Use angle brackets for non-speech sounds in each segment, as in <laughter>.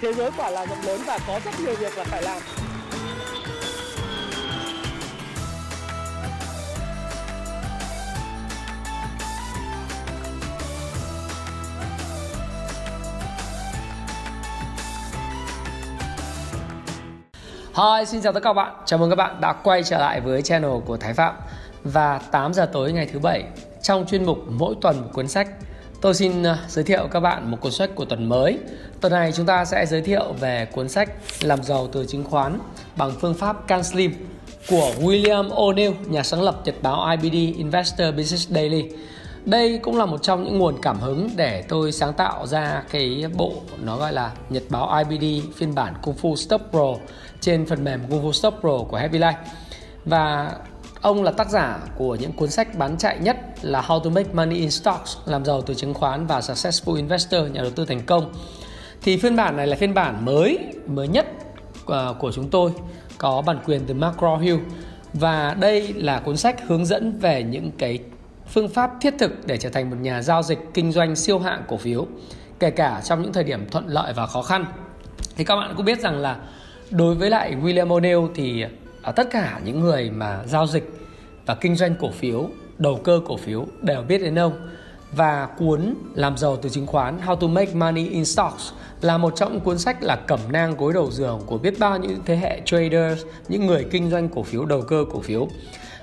thế giới quả là rộng lớn và có rất nhiều việc là phải làm Hi, xin chào tất cả các bạn. Chào mừng các bạn đã quay trở lại với channel của Thái Phạm. Và 8 giờ tối ngày thứ bảy trong chuyên mục mỗi tuần một cuốn sách, tôi xin à, giới thiệu các bạn một cuốn sách của tuần mới. Tuần này chúng ta sẽ giới thiệu về cuốn sách Làm giàu từ chứng khoán bằng phương pháp Can Slim của William O'Neill, nhà sáng lập nhật báo IBD Investor Business Daily. Đây cũng là một trong những nguồn cảm hứng để tôi sáng tạo ra cái bộ nó gọi là Nhật báo IBD phiên bản Kung Fu Stop Pro trên phần mềm Kung Fu Stop Pro của Happy Life. Và ông là tác giả của những cuốn sách bán chạy nhất là How to Make Money in Stocks, làm giàu từ chứng khoán và Successful Investor, nhà đầu tư thành công. Thì phiên bản này là phiên bản mới mới nhất ờ, của chúng tôi có bản quyền từ Macro Hill và đây là cuốn sách hướng dẫn về những cái phương pháp thiết thực để trở thành một nhà giao dịch kinh doanh siêu hạng cổ phiếu kể cả trong những thời điểm thuận lợi và khó khăn thì các bạn cũng biết rằng là đối với lại William O'Neill thì à, tất cả những người mà giao dịch và kinh doanh cổ phiếu đầu cơ cổ phiếu đều biết đến ông và cuốn làm giàu từ chứng khoán How to Make Money in Stocks là một trong những cuốn sách là cẩm nang gối đầu giường của biết bao những thế hệ traders, những người kinh doanh cổ phiếu đầu cơ cổ phiếu.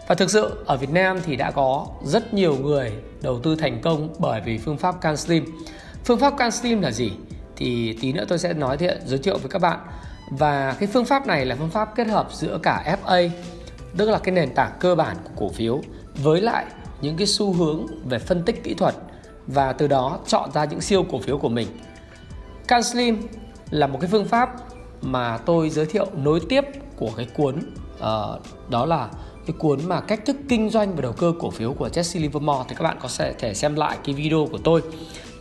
Và thực sự ở Việt Nam thì đã có rất nhiều người đầu tư thành công bởi vì phương pháp CanSlim. Phương pháp CanSlim là gì? Thì tí nữa tôi sẽ nói thiện giới thiệu với các bạn. Và cái phương pháp này là phương pháp kết hợp giữa cả FA, tức là cái nền tảng cơ bản của cổ phiếu với lại những cái xu hướng về phân tích kỹ thuật và từ đó chọn ra những siêu cổ phiếu của mình. CanSlim là một cái phương pháp mà tôi giới thiệu nối tiếp của cái cuốn uh, đó là cái cuốn mà cách thức kinh doanh và đầu cơ cổ phiếu của Jesse Livermore thì các bạn có thể xem lại cái video của tôi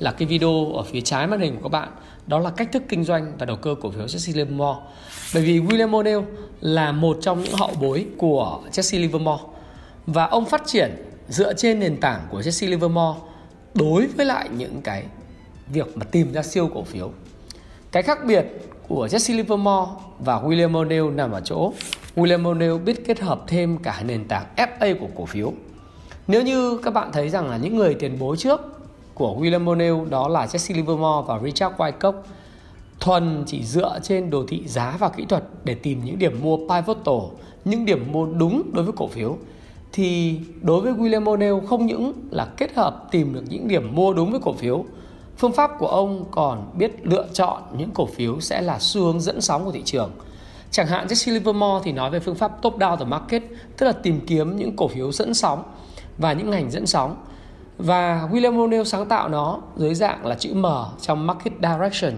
là cái video ở phía trái màn hình của các bạn. Đó là cách thức kinh doanh và đầu cơ cổ phiếu Jesse Livermore. Bởi vì William O'Neill là một trong những hậu bối của Jesse Livermore. Và ông phát triển dựa trên nền tảng của Jesse Livermore đối với lại những cái việc mà tìm ra siêu cổ phiếu. Cái khác biệt của Jesse Livermore và William O'Neill nằm ở chỗ William O'Neill biết kết hợp thêm cả nền tảng FA của cổ phiếu. Nếu như các bạn thấy rằng là những người tiền bối trước của William O'Neill đó là Jesse Livermore và Richard Wyckoff. Thuần chỉ dựa trên đồ thị giá và kỹ thuật để tìm những điểm mua pivotal, những điểm mua đúng đối với cổ phiếu. Thì đối với William O'Neill không những là kết hợp tìm được những điểm mua đúng với cổ phiếu phương pháp của ông còn biết lựa chọn những cổ phiếu sẽ là xu hướng dẫn sóng của thị trường. Chẳng hạn Jesse Livermore thì nói về phương pháp top down the market, tức là tìm kiếm những cổ phiếu dẫn sóng và những ngành dẫn sóng. Và William O'Neill sáng tạo nó dưới dạng là chữ M trong market direction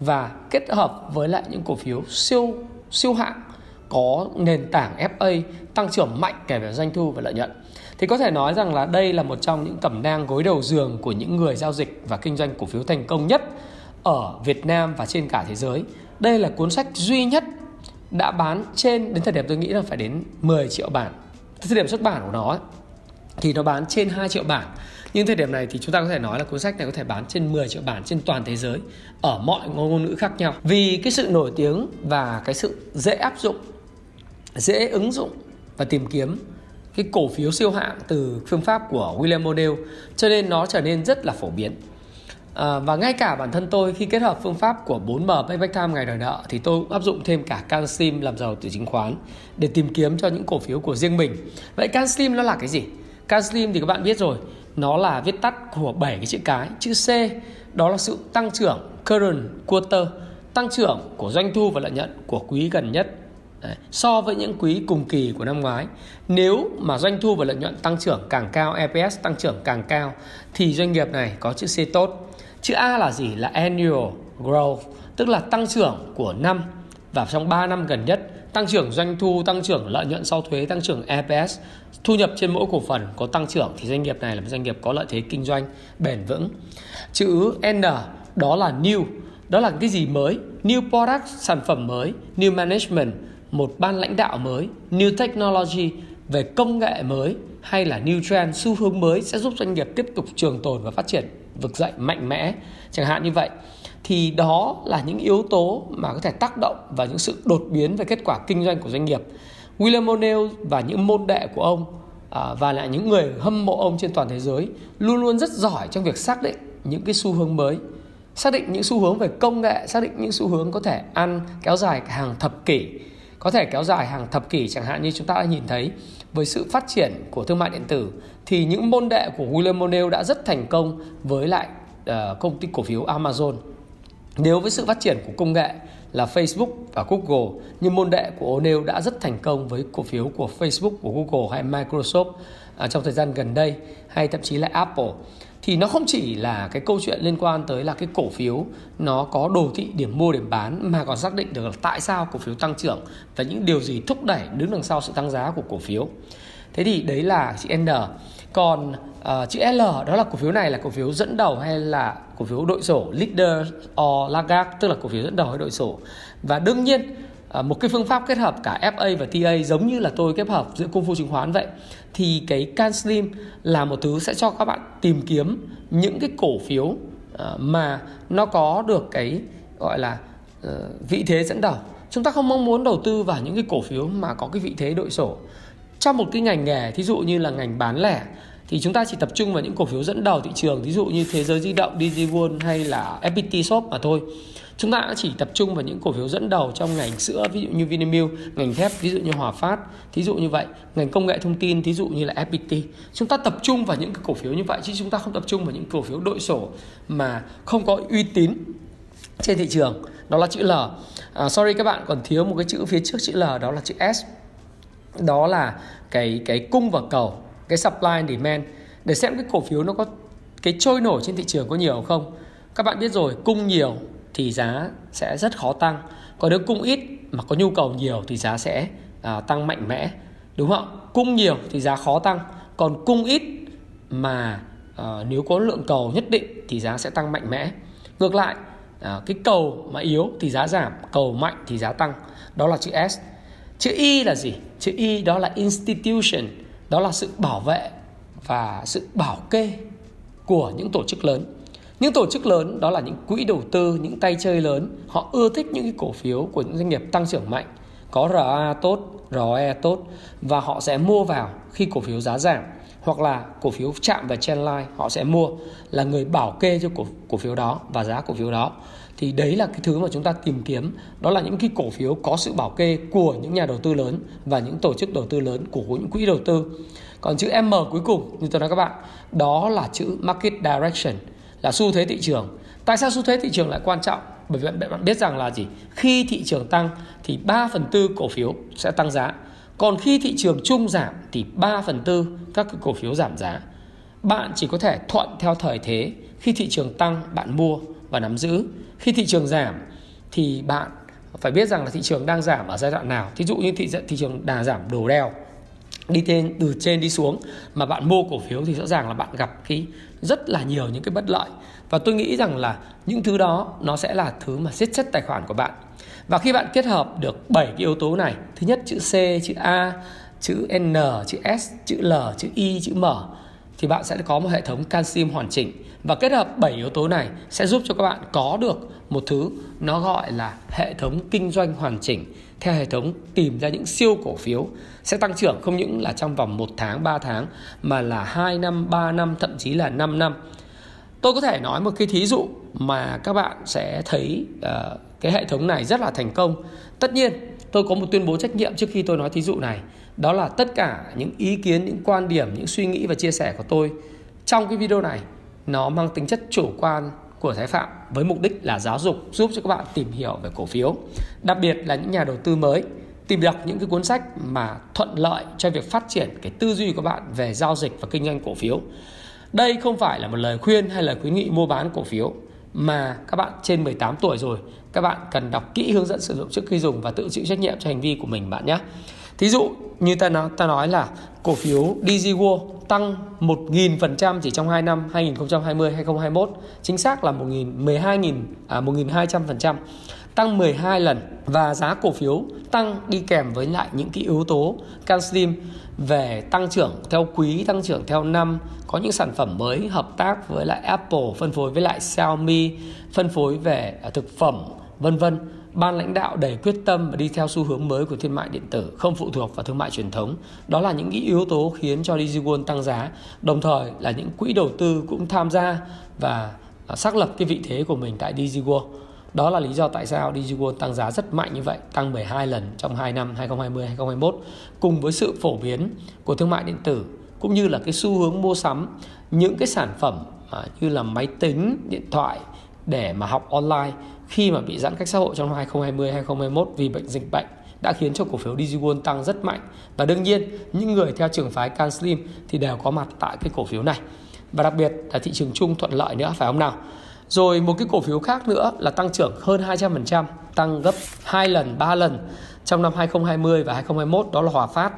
và kết hợp với lại những cổ phiếu siêu siêu hạng có nền tảng FA tăng trưởng mạnh kể về doanh thu và lợi nhuận. Thì có thể nói rằng là đây là một trong những cẩm nang gối đầu giường của những người giao dịch và kinh doanh cổ phiếu thành công nhất ở Việt Nam và trên cả thế giới. Đây là cuốn sách duy nhất đã bán trên đến thời điểm tôi nghĩ là phải đến 10 triệu bản thời điểm xuất bản của nó ấy, thì nó bán trên 2 triệu bản nhưng thời điểm này thì chúng ta có thể nói là cuốn sách này có thể bán trên 10 triệu bản trên toàn thế giới ở mọi ngôn ngữ khác nhau vì cái sự nổi tiếng và cái sự dễ áp dụng dễ ứng dụng và tìm kiếm cái cổ phiếu siêu hạng từ phương pháp của William O'Neill cho nên nó trở nên rất là phổ biến À, và ngay cả bản thân tôi khi kết hợp phương pháp của 4M Payback Time ngày đòi nợ thì tôi cũng áp dụng thêm cả CanSlim làm giàu từ chứng khoán để tìm kiếm cho những cổ phiếu của riêng mình. Vậy CanSlim nó là cái gì? CanSlim thì các bạn biết rồi, nó là viết tắt của 7 cái chữ cái. Chữ C đó là sự tăng trưởng current quarter, tăng trưởng của doanh thu và lợi nhuận của quý gần nhất Đấy. so với những quý cùng kỳ của năm ngoái nếu mà doanh thu và lợi nhuận tăng trưởng càng cao EPS tăng trưởng càng cao thì doanh nghiệp này có chữ C tốt Chữ A là gì? Là annual growth, tức là tăng trưởng của năm và trong 3 năm gần nhất, tăng trưởng doanh thu, tăng trưởng lợi nhuận sau thuế, tăng trưởng EPS, thu nhập trên mỗi cổ phần có tăng trưởng thì doanh nghiệp này là một doanh nghiệp có lợi thế kinh doanh bền vững. Chữ N đó là new, đó là cái gì mới? New product, sản phẩm mới, new management, một ban lãnh đạo mới, new technology về công nghệ mới hay là new trend, xu hướng mới sẽ giúp doanh nghiệp tiếp tục trường tồn và phát triển vực dậy mạnh mẽ, chẳng hạn như vậy, thì đó là những yếu tố mà có thể tác động vào những sự đột biến về kết quả kinh doanh của doanh nghiệp. William O'Neill và những môn đệ của ông à, và lại những người hâm mộ ông trên toàn thế giới luôn luôn rất giỏi trong việc xác định những cái xu hướng mới, xác định những xu hướng về công nghệ, xác định những xu hướng có thể ăn, kéo dài hàng thập kỷ, có thể kéo dài hàng thập kỷ, chẳng hạn như chúng ta đã nhìn thấy với sự phát triển của thương mại điện tử thì những môn đệ của William O'Neill đã rất thành công với lại uh, công ty cổ phiếu Amazon. Nếu với sự phát triển của công nghệ là Facebook và Google nhưng môn đệ của O'Neill đã rất thành công với cổ phiếu của Facebook, của Google hay Microsoft uh, trong thời gian gần đây hay thậm chí là Apple thì nó không chỉ là cái câu chuyện liên quan tới là cái cổ phiếu nó có đồ thị điểm mua điểm bán mà còn xác định được là tại sao cổ phiếu tăng trưởng và những điều gì thúc đẩy đứng đằng sau sự tăng giá của cổ phiếu. Thế thì đấy là chữ N. Còn uh, chữ L đó là cổ phiếu này là cổ phiếu dẫn đầu hay là cổ phiếu đội sổ leader or laggard tức là cổ phiếu dẫn đầu hay đội sổ. Và đương nhiên Ờ, một cái phương pháp kết hợp cả FA và TA giống như là tôi kết hợp giữa công phu chứng khoán vậy. Thì cái can slim là một thứ sẽ cho các bạn tìm kiếm những cái cổ phiếu ờ, mà nó có được cái, gọi là ờ, vị thế dẫn đầu. Chúng ta không mong muốn đầu tư vào những cái cổ phiếu mà có cái vị thế đội sổ. Trong một cái ngành nghề, thí dụ như là ngành bán lẻ thì chúng ta chỉ tập trung vào những cổ phiếu dẫn đầu thị trường ví dụ như thế giới di động, DigiWorld hay là FPT Shop mà thôi. Chúng ta chỉ tập trung vào những cổ phiếu dẫn đầu trong ngành sữa ví dụ như Vinamilk ngành thép ví dụ như Hòa Phát thí dụ như vậy. Ngành công nghệ thông tin thí dụ như là FPT chúng ta tập trung vào những cái cổ phiếu như vậy chứ chúng ta không tập trung vào những cổ phiếu đội sổ mà không có uy tín trên thị trường. Đó là chữ L. À, sorry các bạn còn thiếu một cái chữ phía trước chữ L đó là chữ S. Đó là cái cái cung và cầu cái supply and demand để xem cái cổ phiếu nó có cái trôi nổi trên thị trường có nhiều không. Các bạn biết rồi cung nhiều thì giá sẽ rất khó tăng còn nếu cung ít mà có nhu cầu nhiều thì giá sẽ à, tăng mạnh mẽ đúng không cung nhiều thì giá khó tăng còn cung ít mà à, nếu có lượng cầu nhất định thì giá sẽ tăng mạnh mẽ. Ngược lại à, cái cầu mà yếu thì giá giảm cầu mạnh thì giá tăng đó là chữ S. Chữ Y là gì? Chữ Y đó là institution đó là sự bảo vệ và sự bảo kê của những tổ chức lớn. Những tổ chức lớn đó là những quỹ đầu tư, những tay chơi lớn. Họ ưa thích những cái cổ phiếu của những doanh nghiệp tăng trưởng mạnh, có RA tốt ROE tốt, và họ sẽ mua vào khi cổ phiếu giá giảm, hoặc là cổ phiếu chạm vào trendline họ sẽ mua, là người bảo kê cho cổ cổ phiếu đó và giá cổ phiếu đó thì đấy là cái thứ mà chúng ta tìm kiếm. Đó là những cái cổ phiếu có sự bảo kê của những nhà đầu tư lớn và những tổ chức đầu tư lớn, của những quỹ đầu tư. Còn chữ M cuối cùng, như tôi nói các bạn, đó là chữ market direction, là xu thế thị trường. Tại sao xu thế thị trường lại quan trọng? Bởi vì bạn biết rằng là gì? Khi thị trường tăng thì 3 phần tư cổ phiếu sẽ tăng giá. Còn khi thị trường chung giảm thì 3 phần tư các cổ phiếu giảm giá. Bạn chỉ có thể thuận theo thời thế. Khi thị trường tăng, bạn mua và nắm giữ. Khi thị trường giảm thì bạn phải biết rằng là thị trường đang giảm ở giai đoạn nào. Thí dụ như thị thị trường đà giảm đồ đeo đi trên từ trên đi xuống mà bạn mua cổ phiếu thì rõ ràng là bạn gặp cái rất là nhiều những cái bất lợi. Và tôi nghĩ rằng là những thứ đó nó sẽ là thứ mà siết chất tài khoản của bạn. Và khi bạn kết hợp được 7 cái yếu tố này, thứ nhất chữ C, chữ A, chữ N, chữ S, chữ L, chữ I, chữ M thì bạn sẽ có một hệ thống canxim hoàn chỉnh và kết hợp 7 yếu tố này sẽ giúp cho các bạn có được một thứ nó gọi là hệ thống kinh doanh hoàn chỉnh theo hệ thống tìm ra những siêu cổ phiếu sẽ tăng trưởng không những là trong vòng 1 tháng, 3 tháng mà là 2 năm, 3 năm, thậm chí là 5 năm. Tôi có thể nói một cái thí dụ mà các bạn sẽ thấy uh, cái hệ thống này rất là thành công. Tất nhiên, tôi có một tuyên bố trách nhiệm trước khi tôi nói thí dụ này. Đó là tất cả những ý kiến, những quan điểm, những suy nghĩ và chia sẻ của tôi trong cái video này nó mang tính chất chủ quan của Thái Phạm với mục đích là giáo dục giúp cho các bạn tìm hiểu về cổ phiếu, đặc biệt là những nhà đầu tư mới tìm đọc những cái cuốn sách mà thuận lợi cho việc phát triển cái tư duy của bạn về giao dịch và kinh doanh cổ phiếu. Đây không phải là một lời khuyên hay là khuyến nghị mua bán cổ phiếu mà các bạn trên 18 tuổi rồi, các bạn cần đọc kỹ hướng dẫn sử dụng trước khi dùng và tự chịu trách nhiệm cho hành vi của mình bạn nhé. Thí dụ như ta nói, ta nói là cổ phiếu DG World tăng 1.000% chỉ trong 2 năm 2020 2021 chính xác là 1.000 12.000 à 1.200% tăng 12 lần. Và giá cổ phiếu tăng đi kèm với lại những cái yếu tố CanSlim về tăng trưởng theo quý, tăng trưởng theo năm, có những sản phẩm mới hợp tác với lại Apple, phân phối với lại Xiaomi, phân phối về à, thực phẩm, vân vân. Ban lãnh đạo đầy quyết tâm và đi theo xu hướng mới của thương mại điện tử, không phụ thuộc vào thương mại truyền thống. Đó là những yếu tố khiến cho DigiWorld tăng giá. Đồng thời là những quỹ đầu tư cũng tham gia và à, xác lập cái vị thế của mình tại DigiWorld. Đó là lý do tại sao DigiWorld tăng giá rất mạnh như vậy, tăng 12 lần trong 2 năm 2020 2021 cùng với sự phổ biến của thương mại điện tử cũng như là cái xu hướng mua sắm những cái sản phẩm à, như là máy tính, điện thoại để mà học online khi mà bị giãn cách xã hội trong năm 2020 2021 vì bệnh dịch bệnh đã khiến cho cổ phiếu DigiWorld tăng rất mạnh và đương nhiên những người theo trường phái CanSlim thì đều có mặt tại cái cổ phiếu này và đặc biệt là thị trường chung thuận lợi nữa phải không nào rồi một cái cổ phiếu khác nữa là tăng trưởng hơn 200%, tăng gấp 2 lần, 3 lần trong năm 2020 và 2021 đó là Hòa Phát.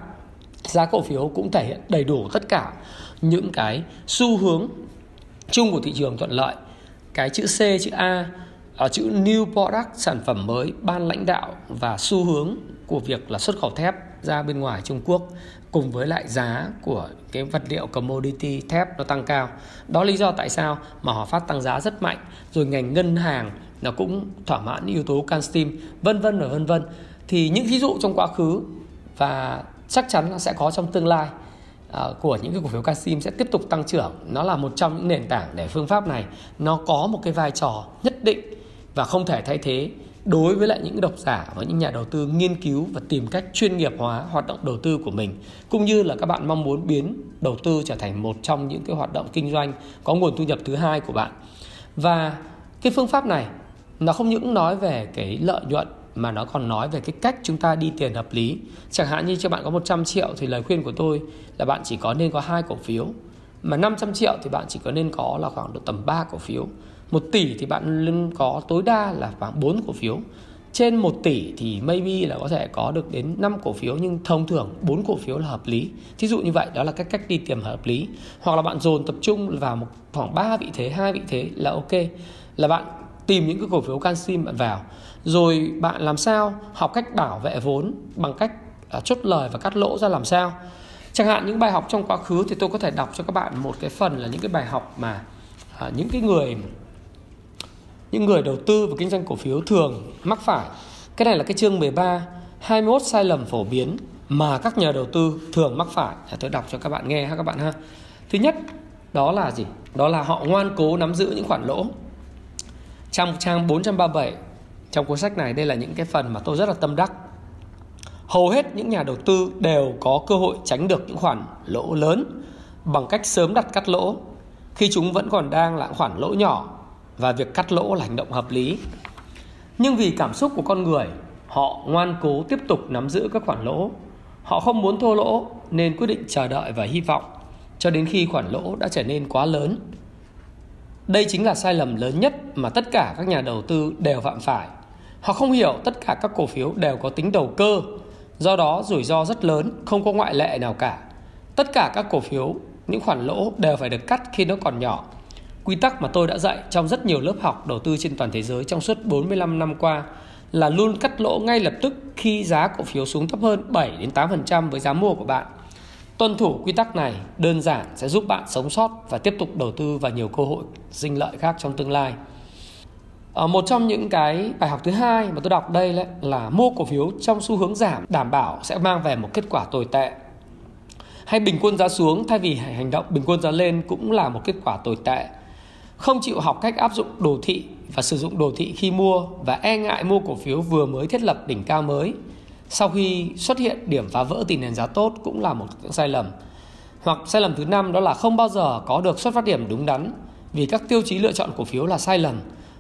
Giá cổ phiếu cũng thể hiện đầy đủ tất cả những cái xu hướng chung của thị trường thuận lợi. Cái chữ C, chữ A, ở chữ new product sản phẩm mới ban lãnh đạo và xu hướng của việc là xuất khẩu thép ra bên ngoài Trung Quốc cùng với lại giá của cái vật liệu commodity thép nó tăng cao. Đó lý do tại sao mà họ phát tăng giá rất mạnh. Rồi ngành ngân hàng nó cũng thỏa mãn yếu tố CanSteam vân vân và vân vân. Thì những ví dụ trong quá khứ và chắc chắn là sẽ có trong tương lai Ờ, của những cái cổ phiếu Casim sẽ tiếp tục tăng trưởng. Nó là một trong những nền tảng để phương pháp này nó có một cái vai trò nhất định và không thể thay thế đối với lại những độc giả và những nhà đầu tư nghiên cứu và tìm cách chuyên nghiệp hóa hoạt động đầu tư của mình, cũng như là các bạn mong muốn biến đầu tư trở thành một trong những cái hoạt động kinh doanh có nguồn thu nhập thứ hai của bạn và cái phương pháp này nó không những nói về cái lợi nhuận mà nó còn nói về cái cách chúng ta đi tiền hợp lý chẳng hạn như cho bạn có 100 triệu thì lời khuyên của tôi là bạn chỉ có nên có hai cổ phiếu mà 500 triệu thì bạn chỉ có nên có là khoảng độ tầm 3 cổ phiếu 1 tỷ thì bạn nên có tối đa là khoảng 4 cổ phiếu trên 1 tỷ thì maybe là có thể có được đến 5 cổ phiếu nhưng thông thường 4 cổ phiếu là hợp lý. Thí dụ như vậy đó là cách cách đi tìm hợp lý. Hoặc là bạn dồn tập trung vào một khoảng 3 vị thế, hai vị thế là ok. Là bạn tìm những cái cổ phiếu canxi bạn vào. Rồi bạn làm sao học cách bảo vệ vốn bằng cách uh, chốt lời và cắt lỗ ra làm sao. Chẳng hạn những bài học trong quá khứ thì tôi có thể đọc cho các bạn một cái phần là những cái bài học mà uh, những cái người những người đầu tư và kinh doanh cổ phiếu thường mắc phải. Cái này là cái chương 13, 21 sai lầm phổ biến mà các nhà đầu tư thường mắc phải. à, tôi đọc cho các bạn nghe ha các bạn ha. Thứ nhất, đó là gì? Đó là họ ngoan cố nắm giữ những khoản lỗ. Trong trang 437 trong cuốn sách này đây là những cái phần mà tôi rất là tâm đắc. Hầu hết những nhà đầu tư đều có cơ hội tránh được những khoản lỗ lớn bằng cách sớm đặt cắt lỗ khi chúng vẫn còn đang là khoản lỗ nhỏ và việc cắt lỗ là hành động hợp lý. Nhưng vì cảm xúc của con người, họ ngoan cố tiếp tục nắm giữ các khoản lỗ. Họ không muốn thua lỗ nên quyết định chờ đợi và hy vọng cho đến khi khoản lỗ đã trở nên quá lớn. Đây chính là sai lầm lớn nhất mà tất cả các nhà đầu tư đều phạm phải. Họ không hiểu tất cả các cổ phiếu đều có tính đầu cơ, do đó rủi ro rất lớn, không có ngoại lệ nào cả. Tất cả các cổ phiếu, những khoản lỗ đều phải được cắt khi nó còn nhỏ Quy tắc mà tôi đã dạy trong rất nhiều lớp học đầu tư trên toàn thế giới trong suốt 45 năm qua là luôn cắt lỗ ngay lập tức khi giá cổ phiếu xuống thấp hơn 7 đến 8% với giá mua của bạn. Tuân thủ quy tắc này đơn giản sẽ giúp bạn sống sót và tiếp tục đầu tư vào nhiều cơ hội sinh lợi khác trong tương lai. Ờ, một trong những cái bài học thứ hai mà tôi đọc đây là mua cổ phiếu trong xu hướng giảm đảm bảo sẽ mang về một kết quả tồi tệ. Hay bình quân giá xuống thay vì hành động bình quân giá lên cũng là một kết quả tồi tệ không chịu học cách áp dụng đồ thị và sử dụng đồ thị khi mua và e ngại mua cổ phiếu vừa mới thiết lập đỉnh cao mới sau khi xuất hiện điểm phá vỡ tỷ nền giá tốt cũng là một sai lầm. Hoặc sai lầm thứ năm đó là không bao giờ có được xuất phát điểm đúng đắn vì các tiêu chí lựa chọn cổ phiếu là sai lầm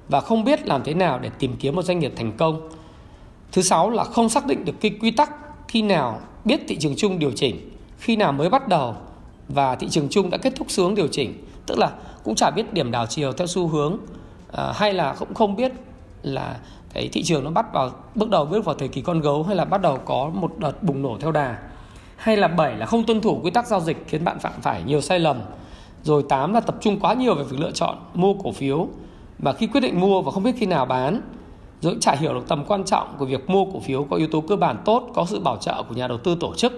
và không biết làm thế nào để tìm kiếm một doanh nghiệp thành công. Thứ sáu là không xác định được cái quy tắc khi nào biết thị trường chung điều chỉnh, khi nào mới bắt đầu và thị trường chung đã kết thúc xuống điều chỉnh tức là cũng chả biết điểm đảo chiều theo xu hướng à, hay là cũng không biết là cái thị trường nó bắt vào bước đầu bước vào thời kỳ con gấu hay là bắt đầu có một đợt bùng nổ theo đà. Hay là bảy là không tuân thủ quy tắc giao dịch khiến bạn phạm phải nhiều sai lầm. Rồi tám là tập trung quá nhiều về việc lựa chọn mua cổ phiếu và khi quyết định mua và không biết khi nào bán rồi chả hiểu được tầm quan trọng của việc mua cổ phiếu có yếu tố cơ bản tốt, có sự bảo trợ của nhà đầu tư tổ chức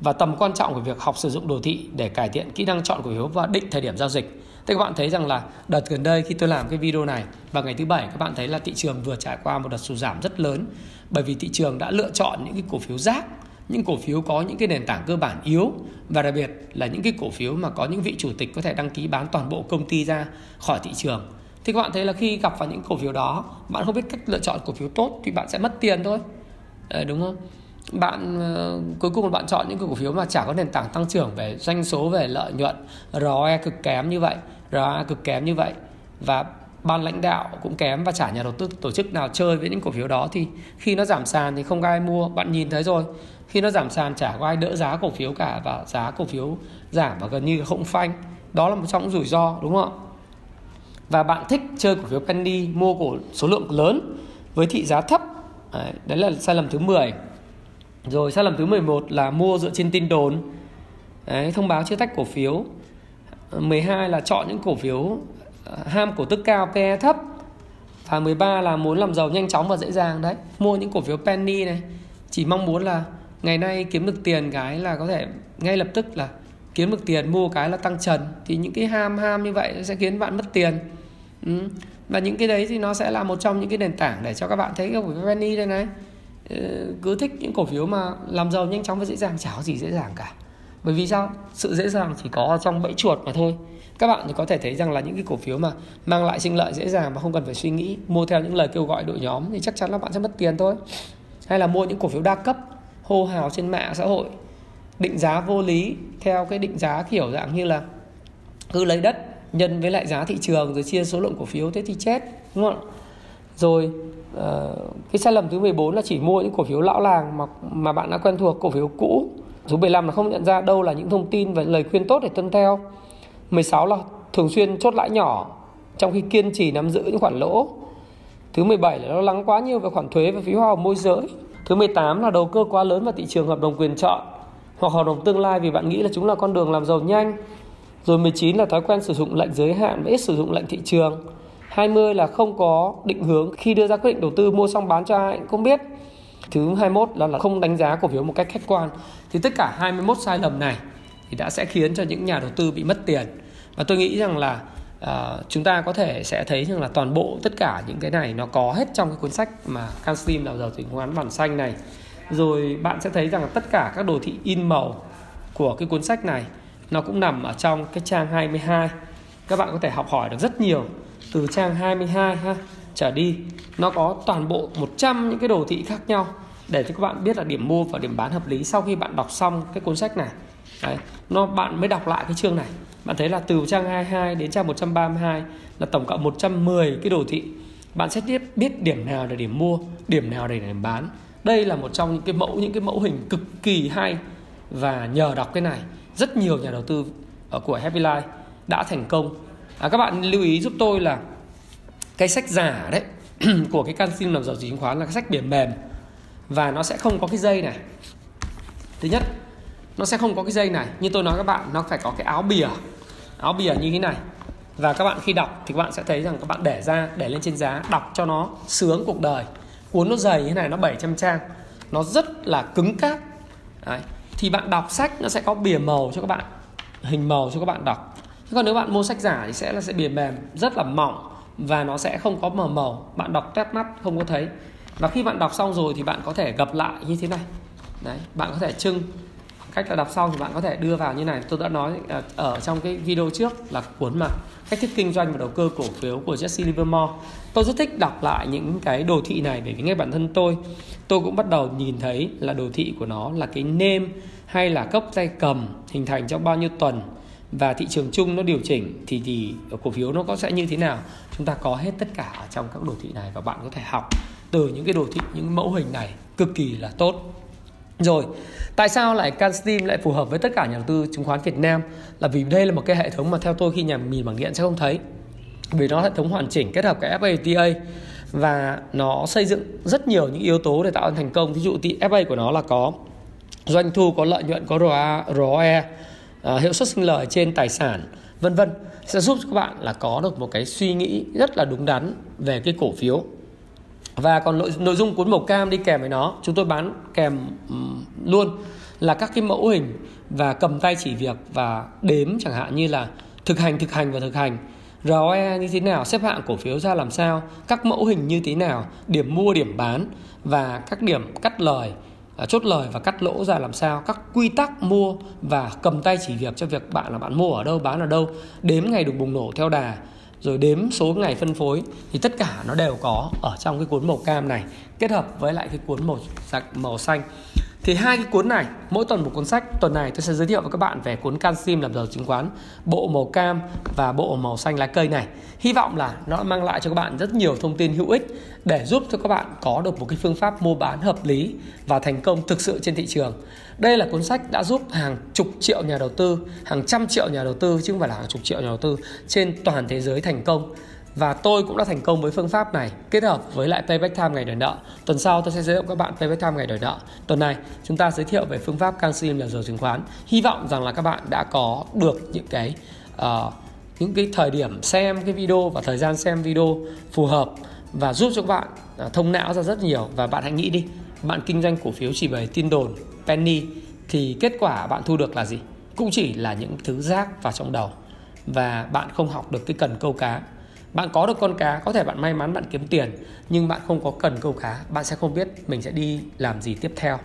và tầm quan trọng của việc học sử dụng đồ thị để cải thiện kỹ năng chọn cổ phiếu và định thời điểm giao dịch. Thì các bạn thấy rằng là đợt gần đây khi tôi làm cái video này vào ngày thứ bảy các bạn thấy là thị trường vừa trải qua một đợt sụt giảm rất lớn bởi vì thị trường đã lựa chọn những cái cổ phiếu rác những cổ phiếu có những cái nền tảng cơ bản yếu và đặc biệt là những cái cổ phiếu mà có những vị chủ tịch có thể đăng ký bán toàn bộ công ty ra khỏi thị trường thì các bạn thấy là khi gặp vào những cổ phiếu đó bạn không biết cách lựa chọn cổ phiếu tốt thì bạn sẽ mất tiền thôi. À, đúng không? Bạn ờ, cuối cùng bạn chọn những cổ phiếu mà chả có nền tảng tăng trưởng về doanh số về lợi nhuận ROE cực kém như vậy ROE cực kém như vậy. Và ban lãnh đạo cũng kém và chả nhà đầu tư tổ chức nào chơi với những cổ phiếu đó. Thì khi nó giảm sàn thì không ai mua. Bạn nhìn thấy rồi khi nó giảm sàn chả có ai đỡ giá cổ phiếu cả và giá cổ phiếu giảm và gần như không phanh. Đó là một trong những rủi ro đúng không ạ? Và bạn thích chơi cổ phiếu penny mua cổ số lượng lớn với thị giá thấp đấy, đấy là sai lầm thứ 10 rồi sai lầm thứ 11 là mua dựa trên tin đồn. Đấy, thông báo chưa tách cổ phiếu. Ờ, 12 là chọn những cổ phiếu ờ, ham cổ tức cao PE thấp. Và 13 là muốn làm giàu nhanh chóng và dễ dàng đấy. Mua những cổ phiếu penny này chỉ mong muốn là ngày nay kiếm được tiền cái là có thể ngay lập tức là kiếm được tiền mua cái là tăng trần. Thì những cái ham ham như vậy sẽ khiến bạn mất tiền ừ. và những cái đấy thì nó sẽ là một trong những cái nền tảng để cho các bạn thấy cái cổ phiếu penny đây này. Ừ, cứ thích những cổ phiếu mà làm giàu nhanh chóng và dễ dàng chả có gì dễ dàng cả. Bởi vì sao? Sự dễ dàng chỉ có trong bẫy chuột mà thôi. Các bạn thì có thể thấy rằng là những cái cổ phiếu mà mang lại sinh lợi dễ dàng mà không cần phải suy nghĩ mua theo những lời kêu gọi đội nhóm thì chắc chắn là bạn sẽ mất tiền thôi. Hay là mua những cổ phiếu đa cấp hô hào trên mạng xã hội định giá vô lý theo cái định giá kiểu dạng như là cứ lấy đất nhân với lại giá thị trường rồi chia số lượng cổ phiếu thế thì chết đúng không ạ? Rồi uh, cái sai lầm thứ 14 là chỉ mua những cổ phiếu lão làng mà mà bạn đã quen thuộc cổ phiếu cũ. Số 15 là không nhận ra đâu là những thông tin và lời khuyên tốt để tuân theo. 16 là thường xuyên chốt lãi nhỏ trong khi kiên trì nắm giữ những khoản lỗ. Thứ 17 là lo lắng quá nhiều về khoản thuế và phí hoa hồng môi giới. Thứ 18 là đầu cơ quá lớn vào thị trường hợp đồng quyền chọn hoặc hợp đồng tương lai vì bạn nghĩ là chúng là con đường làm giàu nhanh. Rồi 19 là thói quen sử dụng lệnh giới hạn và ít sử dụng lệnh thị trường. 20 là không có định hướng khi đưa ra quyết định đầu tư mua xong bán cho ai cũng không biết. Thứ 21 là, là không đánh giá cổ phiếu một cách khách quan. Thì tất cả 21 sai lầm này thì đã sẽ khiến cho những nhà đầu tư bị mất tiền. Và tôi nghĩ rằng là uh, chúng ta có thể sẽ thấy rằng là toàn bộ tất cả những cái này nó có hết trong cái cuốn sách mà Cansteam đào giàu chứng khoán bản xanh này rồi bạn sẽ thấy rằng là tất cả các đồ thị in màu của cái cuốn sách này nó cũng nằm ở trong cái trang 22 các bạn có thể học hỏi được rất nhiều từ trang 22 ha trở đi. Nó có toàn bộ 100 những cái đồ thị khác nhau để cho các bạn biết là điểm mua và điểm bán hợp lý sau khi bạn đọc xong cái cuốn sách này. Đấy, nó bạn mới đọc lại cái chương này. Bạn thấy là từ trang 22 đến trang 132 là tổng cộng 110 cái đồ thị. Bạn sẽ biết biết điểm nào là điểm mua điểm nào là điểm bán. Đây là một trong những cái mẫu những cái mẫu hình cực kỳ hay và nhờ đọc cái này rất nhiều nhà đầu tư ở của Happy Life đã thành công. À, các bạn lưu ý giúp tôi là cái sách giả đấy <clears throat> của cái canxi làm giàu chứng khoán là cái sách biển mềm. Và nó sẽ không có cái dây này. Thứ nhất nó sẽ không có cái dây này. Như tôi nói các bạn nó phải có cái áo bìa. Áo bìa như thế này. Và các bạn khi đọc thì các bạn sẽ thấy rằng các bạn để ra để lên trên giá đọc cho nó sướng cuộc đời. Cuốn nó dày như thế này nó 700 trang. Nó rất là cứng cáp. Đấy thì bạn đọc sách nó sẽ có bìa màu cho các bạn, hình màu cho các bạn đọc. Chứ còn nếu bạn mua sách giả thì sẽ là sẽ bìa mềm, rất là mỏng và nó sẽ không có mờ màu. Bạn đọc tép mắt không có thấy. Và khi bạn đọc xong rồi thì bạn có thể gập lại như thế này. Đấy, bạn có thể trưng. Cách là đọc xong thì bạn có thể đưa vào như này. Tôi đã nói à, ở trong cái video trước là cuốn mà cách thức kinh doanh và đầu cơ cổ phiếu của Jesse Livermore. Tôi rất thích đọc lại những cái đồ thị này bởi vì ngay bản thân tôi tôi cũng bắt đầu nhìn thấy là đồ thị của nó là cái nêm hay là cốc tay cầm hình thành trong bao nhiêu tuần và thị trường chung nó điều chỉnh thì thì cổ phiếu nó có sẽ như thế nào chúng ta có hết tất cả ở trong các đồ thị này và bạn có thể học từ những cái đồ thị những mẫu hình này cực kỳ là tốt rồi, tại sao lại CanSteam lại phù hợp với tất cả nhà đầu tư chứng khoán Việt Nam? Là vì đây là một cái hệ thống mà theo tôi khi nhà nhìn bằng điện sẽ không thấy. Vì nó hệ thống hoàn chỉnh kết hợp cái FATA và nó xây dựng rất nhiều những yếu tố để tạo thành công. Ví dụ thì FA của nó là có doanh thu, có lợi nhuận, có roa ROE, uh, à, hiệu suất sinh lời trên tài sản, vân vân. Sẽ giúp các bạn là có được một cái suy nghĩ rất là đúng đắn về cái cổ phiếu. Và còn nội, nội dung cuốn màu cam đi kèm với nó chúng tôi bán kèm um, luôn là các cái mẫu hình và cầm tay chỉ việc và đếm chẳng hạn như là thực hành thực hành và thực hành. ROE như thế nào, xếp hạng cổ phiếu ra làm sao, các mẫu hình như thế nào, điểm mua, điểm bán và các điểm cắt lời, À, chốt lời và cắt lỗ ra làm sao, các quy tắc mua và cầm tay chỉ việc cho việc bạn là bạn mua ở đâu, bán ở đâu, đếm ngày được bùng nổ theo đà, rồi đếm số ngày phân phối thì tất cả nó đều có ở trong cái cuốn màu cam này kết hợp với lại cái cuốn màu màu xanh. Thì hai cái cuốn này, mỗi tuần một cuốn sách. Tuần này tôi sẽ giới thiệu với các bạn về cuốn canxim làm giàu chứng khoán, bộ màu cam và bộ màu xanh lá cây này. Hy vọng là nó mang lại cho các bạn rất nhiều thông tin hữu ích để giúp cho các bạn có được một cái phương pháp mua bán hợp lý và thành công thực sự trên thị trường. Đây là cuốn sách đã giúp hàng chục triệu nhà đầu tư, hàng trăm triệu nhà đầu tư chứ không phải là hàng chục triệu nhà đầu tư trên toàn thế giới thành công và tôi cũng đã thành công với phương pháp này kết hợp với lại payback time ngày đòi nợ. Tuần sau tôi sẽ giới thiệu các bạn payback time ngày đòi nợ. Tuần này chúng ta giới thiệu về phương pháp canxi là giờ chứng khoán. Hy vọng rằng là các bạn đã có được những cái uh, những cái thời điểm xem cái video và thời gian xem video phù hợp và giúp cho các bạn uh, thông não ra rất nhiều và bạn hãy nghĩ đi bạn kinh doanh cổ phiếu chỉ bởi tin đồn penny thì kết quả bạn thu được là gì cũng chỉ là những thứ rác vào trong đầu và bạn không học được cái cần câu cá bạn có được con cá, có thể bạn may mắn, bạn kiếm tiền, nhưng bạn không có cần câu cá, bạn sẽ không biết mình sẽ đi làm gì tiếp theo.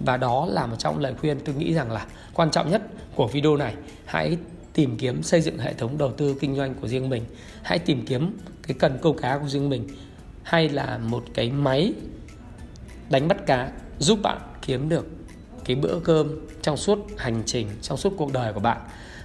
Và đó là một trong lời khuyên tôi nghĩ rằng là quan trọng nhất của video này. Hãy tìm kiếm xây dựng hệ thống đầu tư kinh doanh của riêng mình. Hãy tìm kiếm cái cần câu cá của riêng mình, hay là một cái máy đánh bắt cá giúp bạn kiếm được cái bữa cơm trong suốt hành trình, trong suốt cuộc đời của bạn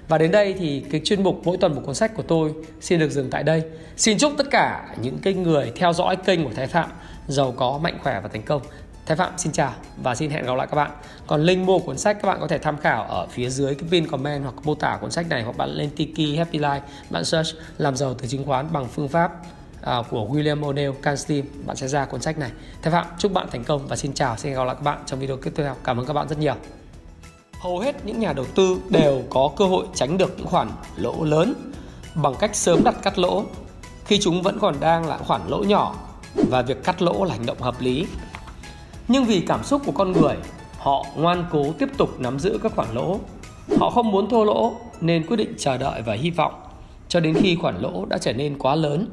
và đến đây thì cái chuyên mục mỗi tuần một cuốn sách của tôi xin được dừng tại đây. Xin chúc tất cả những cái người theo dõi kênh của Thái Phạm giàu có, mạnh khỏe và thành công. Thái Phạm xin chào và xin hẹn gặp lại các bạn. Còn link mua cuốn sách các bạn có thể tham khảo ở phía dưới cái pin comment hoặc mô tả cuốn sách này hoặc bạn lên Tiki Happy Life, bạn search làm giàu từ chứng khoán bằng phương pháp uh, của William O'Neill Canstein bạn sẽ ra cuốn sách này. Thái Phạm chúc bạn thành công và xin chào, xin gặp lại các bạn trong video tiếp theo. Cảm ơn các bạn rất nhiều hầu hết những nhà đầu tư đều có cơ hội tránh được những khoản lỗ lớn bằng cách sớm đặt cắt lỗ khi chúng vẫn còn đang là khoản lỗ nhỏ và việc cắt lỗ là hành động hợp lý. Nhưng vì cảm xúc của con người, họ ngoan cố tiếp tục nắm giữ các khoản lỗ. Họ không muốn thua lỗ nên quyết định chờ đợi và hy vọng cho đến khi khoản lỗ đã trở nên quá lớn